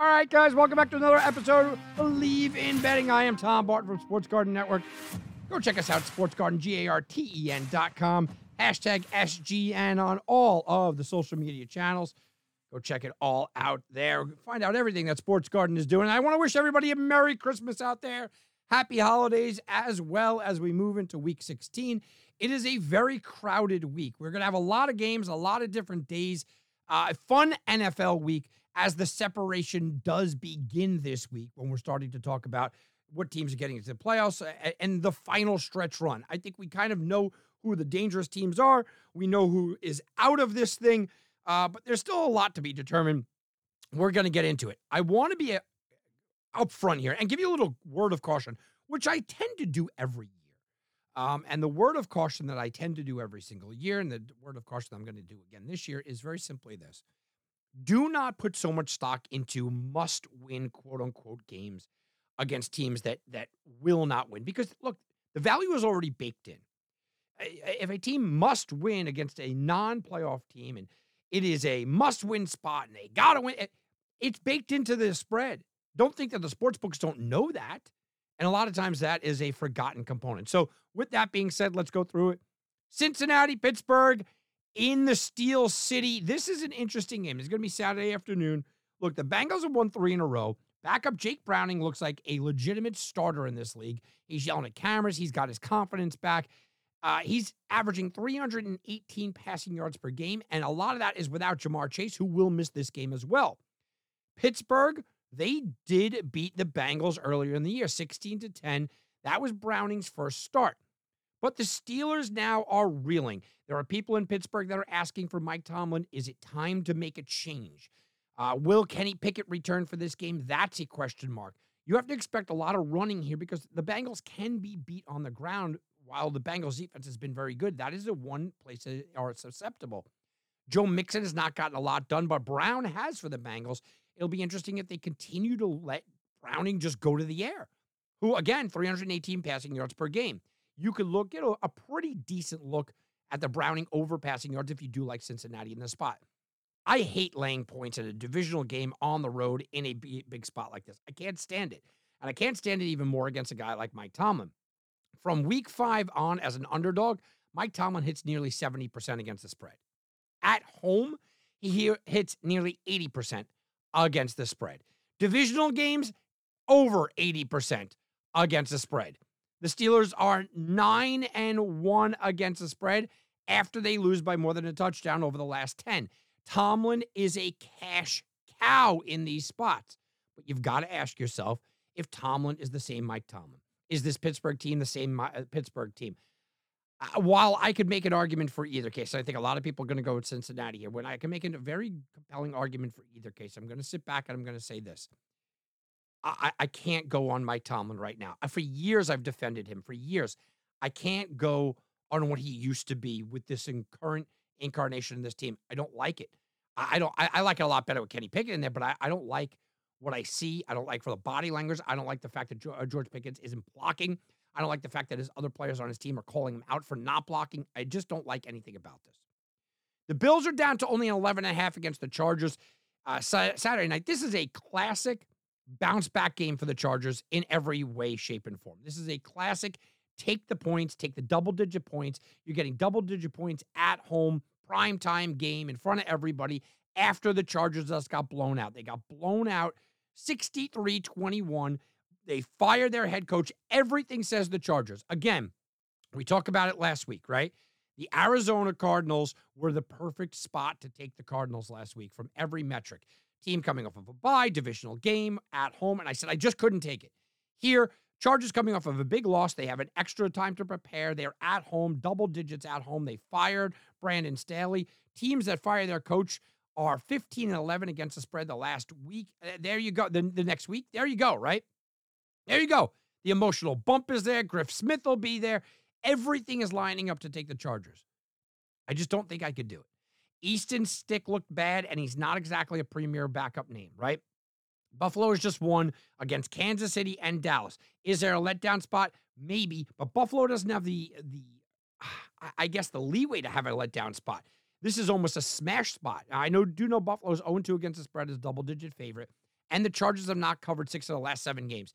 All right, guys, welcome back to another episode of Bleav in Betting. I am Tom Barton from Sports Garten Network. Go check us out, sportsgarten, G-A-R-T-E-N dot com, hashtag SGN on all of the social media channels. Go check it all out there. Find out everything that Sports Garten is doing. I want to wish everybody a Merry Christmas out there. Happy holidays as well as we move into week 16. It is a very crowded week. We're going to have a lot of games, a lot of different days. Uh, a fun NFL week as the separation does begin this week when we're starting to talk about what teams are getting into the playoffs and the final stretch run. I think we kind of know who the dangerous teams are. We know who is out of this thing. Uh, but there's still a lot to be determined. We're going to get into it. I want to be uh, up front here and give you a little word of caution, which I tend to do every year. Um, and the word of caution that I tend to do every single year, and the word of caution I'm going to do again this year, is very simply this do not put so much stock into must win, quote unquote, games against teams that, that will not win. Because look, the value is already baked in. If a team must win against a non playoff team and it is a must win spot and they got to win. Eh, it's baked into the spread. Don't think that the sports books don't know that. And a lot of times that is a forgotten component. So, with that being said, let's go through it. Cincinnati, Pittsburgh in the Steel City. This is an interesting game. It's going to be Saturday afternoon. Look, the Bengals have won three in a row. Backup Jake Browning looks like a legitimate starter in this league. He's yelling at cameras. He's got his confidence back. Uh, he's averaging 318 passing yards per game, and a lot of that is without Ja'Marr Chase, who will miss this game as well. Pittsburgh, they did beat the Bengals earlier in the year, 16 to 10. That was Browning's first start. But the Steelers now are reeling. There are people in Pittsburgh that are asking for Mike Tomlin. Is it time to make a change? Uh, will Kenny Pickett return for this game? That's a question mark. You have to expect a lot of running here because the Bengals can be beat on the ground while the Bengals defense has been very good, that is the one place that are susceptible. Joe Mixon has not gotten a lot done, but Brown has for the Bengals. It'll be interesting if they continue to let Browning just go to the air, who, again, 318 passing yards per game. You could look, get a, pretty decent look at the Browning overpassing yards if you do like Cincinnati in the spot. I hate laying points in a divisional game on the road in a big spot like this. I can't stand it. And I can't stand it even more against a guy like Mike Tomlin. From week five on as an underdog, Mike Tomlin hits nearly 70% against the spread. At home, he hits nearly 80% against the spread. Divisional games, over 80% against the spread. The Steelers are 9 and 1 against the spread after they lose by more than a touchdown over the last 10. Tomlin is a cash cow in these spots. But you've got to ask yourself if Tomlin is the same Mike Tomlin. Is this Pittsburgh team the same uh, Pittsburgh team? Uh, while I could make an argument for either case, I think a lot of people are going to go with Cincinnati here. When I can make a very compelling argument for either case, I'm going to sit back and I'm going to say this. I, I can't go on Mike Tomlin right now. For years, I've defended him. For years, I can't go on what he used to be with this current incarnation in this team. I don't like it. I, I don't. I, I, like it a lot better with Kenny Pickett in there, but I, I don't like what I see. I don't like for the body language. I don't like the fact that uh, George Pickens isn't blocking. I don't like the fact that his other players on his team are calling him out for not blocking. I just don't like anything about this. The Bills are down to only an 11 and a half against the Chargers uh, Saturday night. This is a classic bounce back game for the Chargers in every way, shape, and form. This is a classic take the points, take the double digit points. You're getting double digit points at home, prime time game in front of everybody after the Chargers just got blown out. They got blown out 63 21. They fired their head coach. Everything says the Chargers. Again, we talked about it last week, right? The Arizona Cardinals were the perfect spot to take the Cardinals last week from every metric. Team coming off of a bye, divisional game at home. And I said, I just couldn't take it. Here, Chargers coming off of a big loss. They have an extra time to prepare. They're at home, double digits at home. They fired Brandon Staley. Teams that fire their coach are 15 and 11 against the spread the last week. There you go. The, the next week, there you go, right? There you go. The emotional bump is there. Giff Smith will be there. Everything is lining up to take the Chargers. I just don't think I could do it. Easton Stick looked bad, and he's not exactly a premier backup name, right? Buffalo is just one against Kansas City and Dallas. Is there a letdown spot? Maybe, but Buffalo doesn't have the the I- guess the leeway to have a letdown spot. This is almost a smash spot. I know do know Buffalo's 0-2 against the spread as double digit favorite, and the Chargers have not covered six of the last seven games.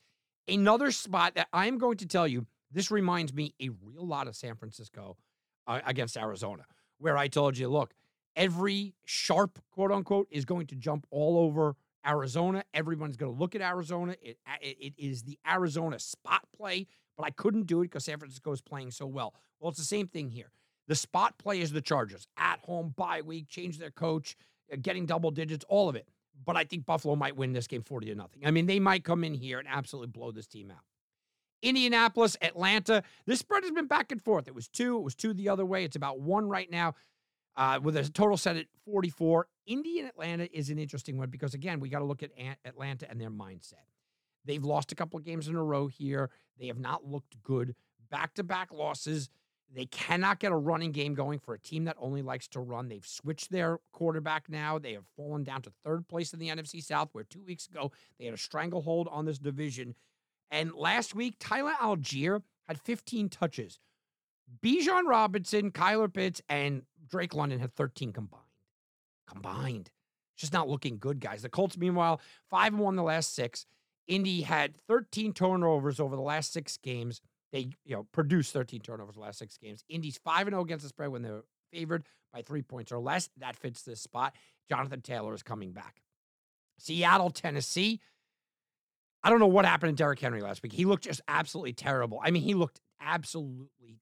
Another spot that I am going to tell you, this reminds me a real lot of San Francisco uh, against Arizona, where I told you, look, every sharp quote unquote is going to jump all over Arizona. Everyone's going to look at Arizona. It, it, it is the Arizona spot play, but I couldn't do it because San Francisco is playing so well. Well, it's the same thing here. The spot play is the Chargers at home, bye week, change their coach, uh, getting double digits, all of it. But I think Buffalo might win this game 40 to nothing. I mean, they might come in here and absolutely blow this team out. Indianapolis, Atlanta. This spread has been back and forth. It was two, it was two the other way. It's about one right now uh, with a total set at 44. Indy and Atlanta is an interesting one because, again, we got to look at Atlanta and their mindset. They've lost a couple of games in a row here. They have not looked good. Back to back losses. They cannot get a running game going for a team that only likes to run. They've switched their quarterback now. They have fallen down to third place in the NFC South, where two weeks ago they had a stranglehold on this division. And last week, Tyler Allgeier had 15 touches. Bijan Robinson, Kyler Pitts, and Drake London had 13 combined. Combined. Just not looking good, guys. The Colts, meanwhile, 5 and 1 the last six. Indy had 13 turnovers over the last six games. They, you know, produced 13 turnovers the last six games. Indy's 5 and 0 against the spread when they're favored by three points or less. That fits this spot. Jonathan Taylor is coming back. Seattle, Tennessee. I don't know what happened to Derrick Henry last week. He looked just absolutely terrible. I mean, he looked absolutely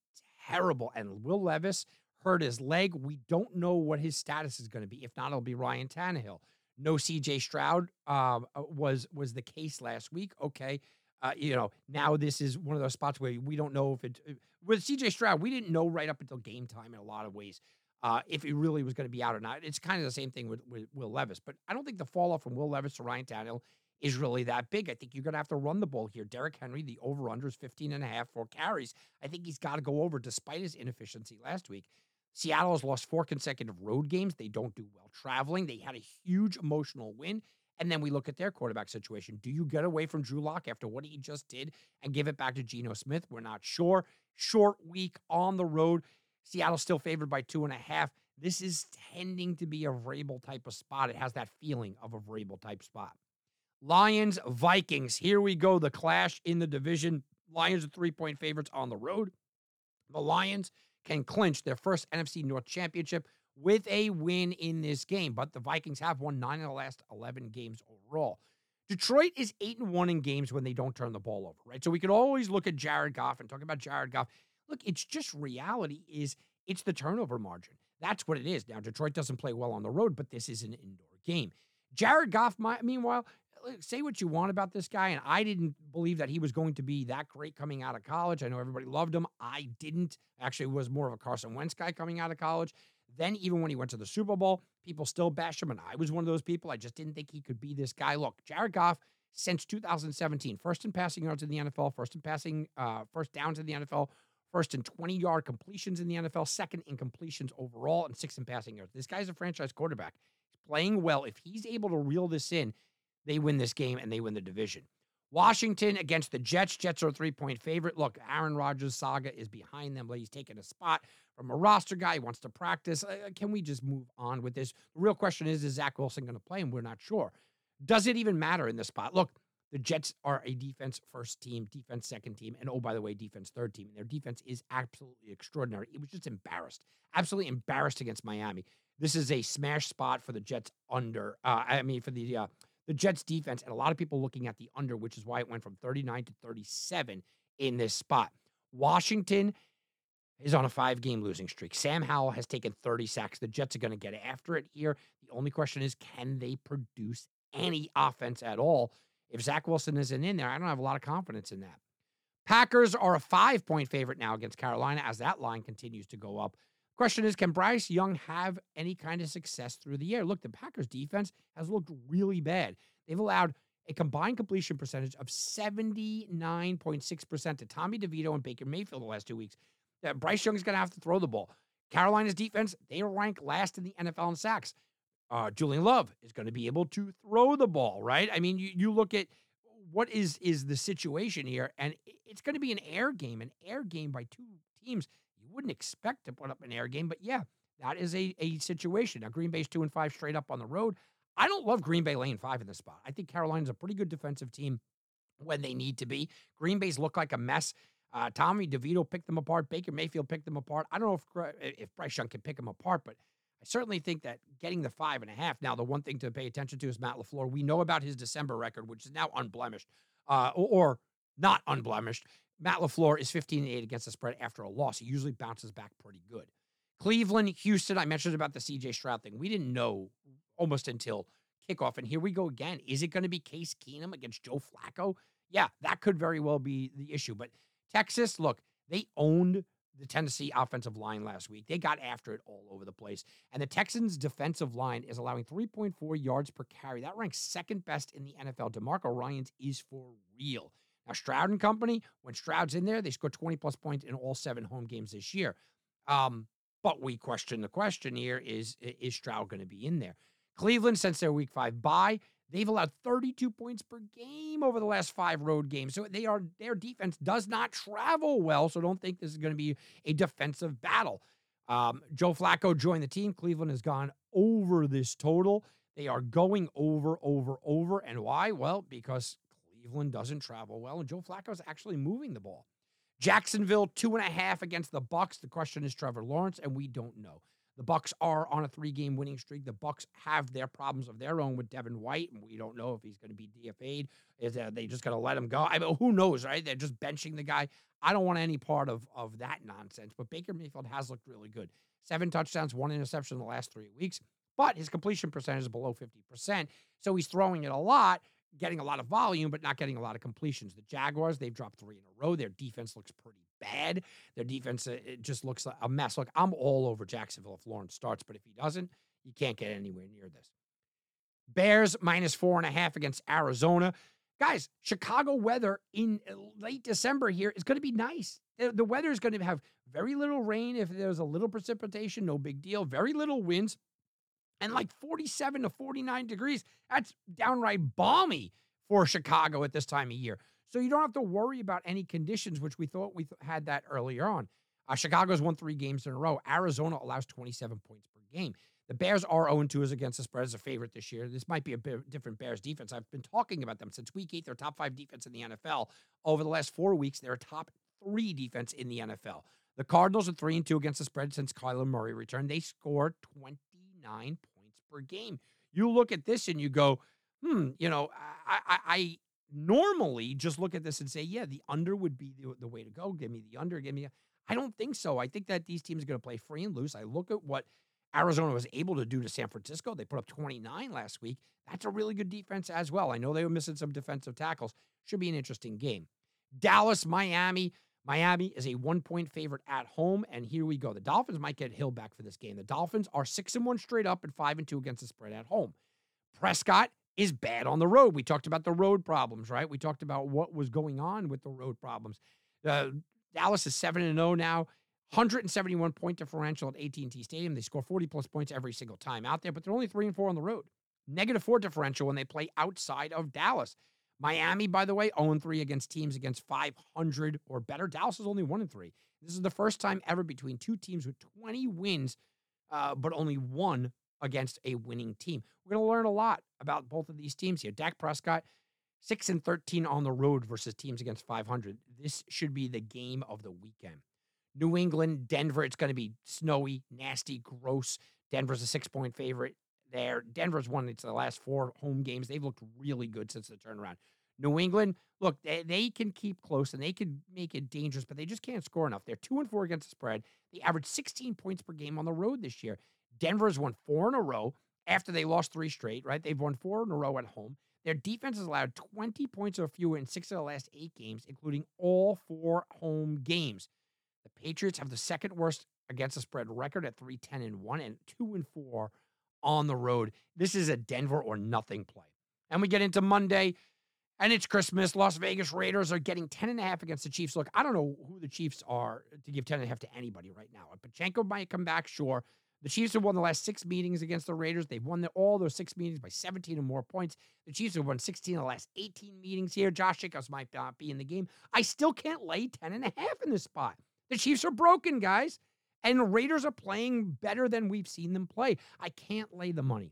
terrible. And Will Levis hurt his leg. We don't know what his status is going to be. If not, it'll be Ryan Tannehill. No CJ Stroud um, uh, was was the case last week. Okay. Uh, you know, now this is one of those spots where we don't know if it uh, with CJ Stroud, we didn't know right up until game time in a lot of ways uh, if he really was going to be out or not. It's kind of the same thing with, with Will Levis, but I don't think the fall off from Will Levis to Ryan Tannehill is really that big. I think you're going to have to run the ball here. Derrick Henry, the over under is 15 and a half for carries. I think he's got to go over despite his inefficiency last week. Seattle has lost four consecutive road games. They don't do well traveling. They had a huge emotional win. And then we look at their quarterback situation. Do you get away from Drew Lock after what he just did and give it back to Geno Smith? We're not sure. Short week on the road. Seattle still favored by two and a half. This is tending to be a Vrabel type of spot. It has that feeling of a Vrabel type spot. Lions, Vikings. Here we go. The clash in the division. Lions are three point favorites on the road. The Lions can clinch their first NFC North championship with a win in this game, but the Vikings have won nine of the last 11 games overall. Detroit is eight and one in games when they don't turn the ball over, right? So we could always look at Jared Goff and talk about Jared Goff. Look, it's just reality is it's the turnover margin. That's what it is. Now, Detroit doesn't play well on the road, but this is an indoor game. Jared Goff, meanwhile, say what you want about this guy, and I didn't believe that he was going to be that great coming out of college. I know everybody loved him. I didn't. Actually, was more of a Carson Wentz guy coming out of college. Then, even when he went to the Super Bowl, people still bash him, and I was one of those people. I just didn't think he could be this guy. Look, Jared Goff since 2017, first in passing yards in the NFL, first in passing, uh, first downs in the NFL, first in 20 yard completions in the NFL, second in completions overall, and sixth in passing yards. This guy's a franchise quarterback. He's playing well. If he's able to reel this in, they win this game and they win the division. Washington against the Jets. Jets are a three point favorite. Look, Aaron Rodgers' saga is behind them, but he's taking a spot from a roster guy. He wants to practice. Uh, can we just move on with this? The real question is Is Zach Wilson going to play? And we're not sure. Does it even matter in this spot? Look, the Jets are a defense first team, defense second team, and oh, by the way, defense third team. And their defense is absolutely extraordinary. It was just embarrassed, absolutely embarrassed against Miami. This is a smash spot for the Jets under, uh, I mean, for the uh, the Jets defense, and a lot of people looking at the under, which is why it went from 39 to 37 in this spot. Washington is on a five game losing streak. Sam Howell has taken 30 sacks. The Jets are going to get after it here. The only question is can they produce any offense at all? If Zach Wilson isn't in there, I don't have a lot of confidence in that. Packers are a five point favorite now against Carolina as that line continues to go up. Question is, can Bryce Young have any kind of success through the air? Look, the Packers defense has looked really bad. They've allowed a combined completion percentage of 79.6% to Tommy DeVito and Baker Mayfield the last two weeks. Uh, Bryce Young is going to have to throw the ball. Carolina's defense, they rank last in the NFL in sacks. Uh, Julian Love is going to be able to throw the ball, right? I mean, you, you look at what is is the situation here, and it's going to be an air game, an air game by two teams. Wouldn't expect to put up an air game, but yeah, that is a, a situation. Now, Green Bay's two and five straight up on the road. I don't love Green Bay laying five in this spot. I think Carolina's a pretty good defensive team when they need to be. Green Bay's look like a mess. Uh, Tommy DeVito picked them apart. Baker Mayfield picked them apart. I don't know if if Bryce Young can pick them apart, but I certainly think that getting the five and a half. Now, the one thing to pay attention to is Matt LaFleur. We know about his December record, which is now unblemished, uh, or, or not unblemished. Matt LaFleur is 15 8 against the spread after a loss. He usually bounces back pretty good. Cleveland, Houston, I mentioned about the CJ Stroud thing. We didn't know almost until kickoff. And here we go again. Is it going to be Case Keenum against Joe Flacco? Yeah, that could very well be the issue. But Texas, look, they owned the Tennessee offensive line last week. They got after it all over the place. And the Texans' defensive line is allowing 3.4 yards per carry. That ranks second best in the NFL. DeMeco Ryans is for real. Now, Stroud and company, when Stroud's in there, they score 20 plus points in all seven home games this year. Um, but we question the question here is is Stroud going to be in there? Cleveland, since their week five bye, they've allowed 32 points per game over the last five road games. So they are their defense does not travel well. So don't think this is going to be a defensive battle. Um, Joe Flacco joined the team. Cleveland has gone over this total. They are going over, over, over. And why? Well, because Cleveland doesn't travel well, and Joe Flacco is actually moving the ball. Jacksonville two and a half against the Bucs. The question is Trevor Lawrence, and we don't know. The Bucs are on a three-game winning streak. The Bucs have their problems of their own with Devin White, and we don't know if he's going to be DFA'd. Is uh, they just going to let him go? I mean, who knows, right? They're just benching the guy. I don't want any part of of that nonsense. But Baker Mayfield has looked really good. Seven touchdowns, one interception in the last three weeks. But his completion percentage is below 50%. So he's throwing it a lot getting a lot of volume, but not getting a lot of completions. The Jaguars, they've dropped three in a row. Their defense looks pretty bad. Their defense, uh, it just looks like a mess. Look, I'm all over Jacksonville if Lawrence starts, but if he doesn't, you can't get anywhere near this. Bears minus four and a half against Arizona. Guys, Chicago weather in uh, late December here is going to be nice. The weather is going to have very little rain. If there's a little precipitation, no big deal. Very little winds and like 47 to 49 degrees. That's downright balmy for Chicago at this time of year. So you don't have to worry about any conditions, which we thought we th- had that earlier on. Uh, Chicago's won three games in a row. Arizona allows 27 points per game. The Bears are 0 2 against the spread as a favorite this year. This might be a bit different Bears defense. I've been talking about them since week eight. They're top five defense in the NFL. Over the last four weeks, they're a top three defense in the NFL. The Cardinals are 3 and 2 against the spread since Kyler Murray returned. They scored 29 per game. You look at this and you go, hmm, you know, I, I, I normally just look at this and say, yeah, the under would be the, the way to go. Give me the under. Give me. A, I don't think so. I think that these teams are going to play free and loose. I look at what Arizona was able to do to San Francisco. They put up 29 last week. That's a really good defense as well. I know they were missing some defensive tackles. Should be an interesting game. Dallas, Miami. Miami is a one point favorite at home. And here we go. The Dolphins might get Hill back for this game. The Dolphins are six and one straight up and five and two against the spread at home. Prescott is bad on the road. We talked about the road problems, right? We talked about what was going on with the road problems. Uh, Dallas is 7 and 0 now. 171 point differential at AT&T Stadium. They score 40 plus points every single time out there, but they're only 3 and 4 on the road. Negative 4 differential when they play outside of Dallas. Miami, by the way, 0 3 against teams against 500 or better. Dallas is only 1 3. This is the first time ever between two teams with 20 wins, uh, but only one against a winning team. We're going to learn a lot about both of these teams here. Dak Prescott, 6 and 13 on the road versus teams against 500. This should be the game of the weekend. New England, Denver, it's going to be snowy, nasty, gross. Denver's a six point favorite there. Denver's won its the last four home games. They've looked really good since the turnaround. New England, look, they, they can keep close and they can make it dangerous, but they just can't score enough. They're two and four against the spread. They average 16 points per game on the road this year. Denver's won four in a row after they lost three straight, right? They've won four in a row at home. Their defense has allowed 20 points or fewer in six of the last eight games, including all four home games. The Patriots have the second worst against the spread record at 310 and 1 and 2 and 4 on the road. This is a Denver or nothing play. And we get into Monday and it's Christmas. Las Vegas Raiders are getting 10 and a half against the Chiefs. Look, I don't know who the Chiefs are to give 10 and a half to anybody right now. Pacheco might come back, sure. The Chiefs have won the last six meetings against the Raiders. They've won the, all those six meetings by 17 or more points. The Chiefs have won 16 of the last 18 meetings here. Josh Jacobs might not be in the game. I still can't lay 10 and a half in this spot. The Chiefs are broken, guys. And the Raiders are playing better than we've seen them play. I can't lay the money.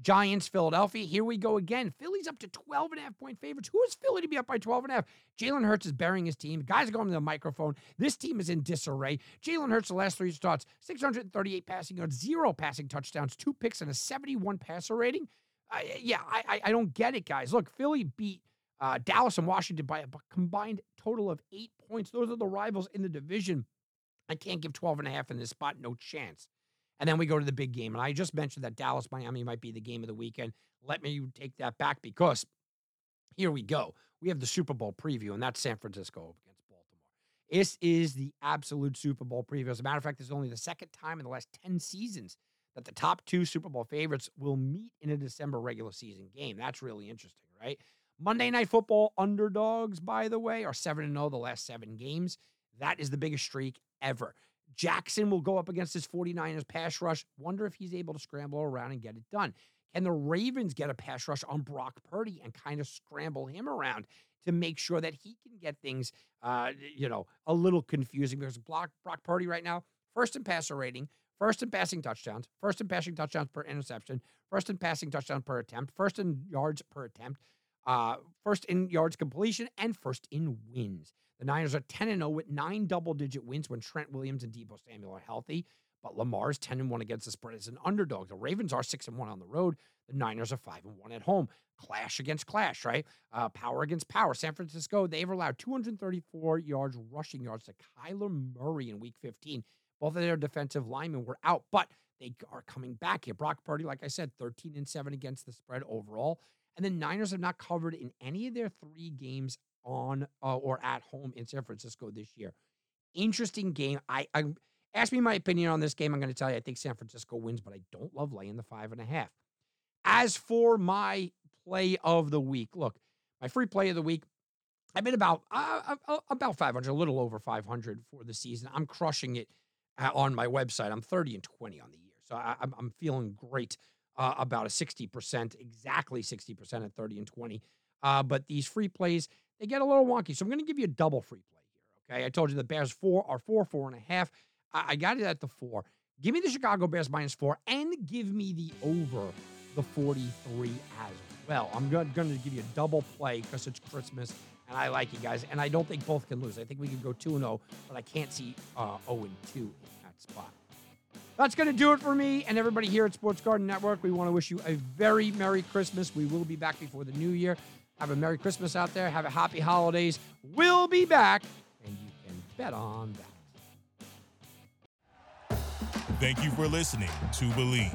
Giants, Philadelphia. Here we go again. Philly's up to 12 and a half point favorites. Who is Philly to be up by 12 and a half? Jalen Hurts is burying his team. Guys are going to the microphone. This team is in disarray. Jalen Hurts, the last three starts, 638 passing yards, zero passing touchdowns, two picks, and a 71 passer rating. Uh, yeah, I, I don't get it, guys. Look, Philly beat uh, Dallas and Washington by a combined total of eight points. Those are the rivals in the division. I can't give 12 and a half in this spot. No chance. And then we go to the big game. And I just mentioned that Dallas Miami might be the game of the weekend. Let me take that back because here we go. We have the Super Bowl preview, and that's San Francisco against Baltimore. This is the absolute Super Bowl preview. As a matter of fact, this is only the second time in the last 10 seasons that the top two Super Bowl favorites will meet in a December regular season game. That's really interesting, right? Monday Night Football underdogs, by the way, are 7 0 the last seven games. That is the biggest streak ever. Jackson will go up against his 49ers pass rush. Wonder if he's able to scramble around and get it done. Can the Ravens get a pass rush on Brock Purdy and kind of scramble him around to make sure that he can get things, uh, you know, a little confusing because Brock, Brock Purdy right now, first in passer rating, first in passing touchdowns, first in passing touchdowns per interception, first in passing touchdowns per attempt, first in yards per attempt, uh, first in yards completion, and first in wins. The Niners are 10 0 with nine double digit wins when Trent Williams and Deebo Samuel are healthy. But Lamar's 10 and 1 against the spread as an underdog. The Ravens are 6 and 1 on the road. The Niners are 5 and 1 at home. Clash against clash, right? Uh, power against power. San Francisco, they've allowed 234 yards rushing yards to Kyler Murray in week 15. Both of their defensive linemen were out, but they are coming back here. Brock Purdy, like I said, 13 and 7 against the spread overall. And the Niners have not covered in any of their three games on uh, or at home in San Francisco this year. Interesting game. I, I ask me my opinion on this game. I'm going to tell you I think San Francisco wins, but I don't love laying the five and a half. As for my play of the week, look, my free play of the week. I've been about uh, uh about 500, a little over 500 for the season. I'm crushing it uh, on my website. I'm 30 and 20 on the year, so I, am feeling great uh, about a 60%, exactly 60% at 30 and 20. Uh, but these free plays, they get a little wonky. So I'm going to give you a double free play here. Okay. I told you the Bears four are four, four and a half. I, I got it at the four. Give me the Chicago Bears minus four and give me the over the 43 as well. I'm going to give you a double play because it's Christmas and I like you guys. And I don't think both can lose. I think we can go 2 0, but I can't see uh, 0 2 in that spot. That's going to do it for me and everybody here at Sports Garten Network. We want to wish you a very Merry Christmas. We will be back before the new year. Have a Merry Christmas out there. Have a happy holidays. We'll be back, and you can bet on that. Thank you for listening to Bleav.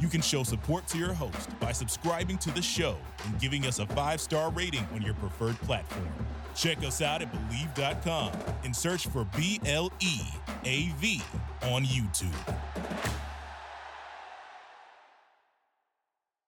You can show support to your host by subscribing to the show and giving us a five star rating on your preferred platform. Check us out at Bleav.com and search for B L E A V on YouTube.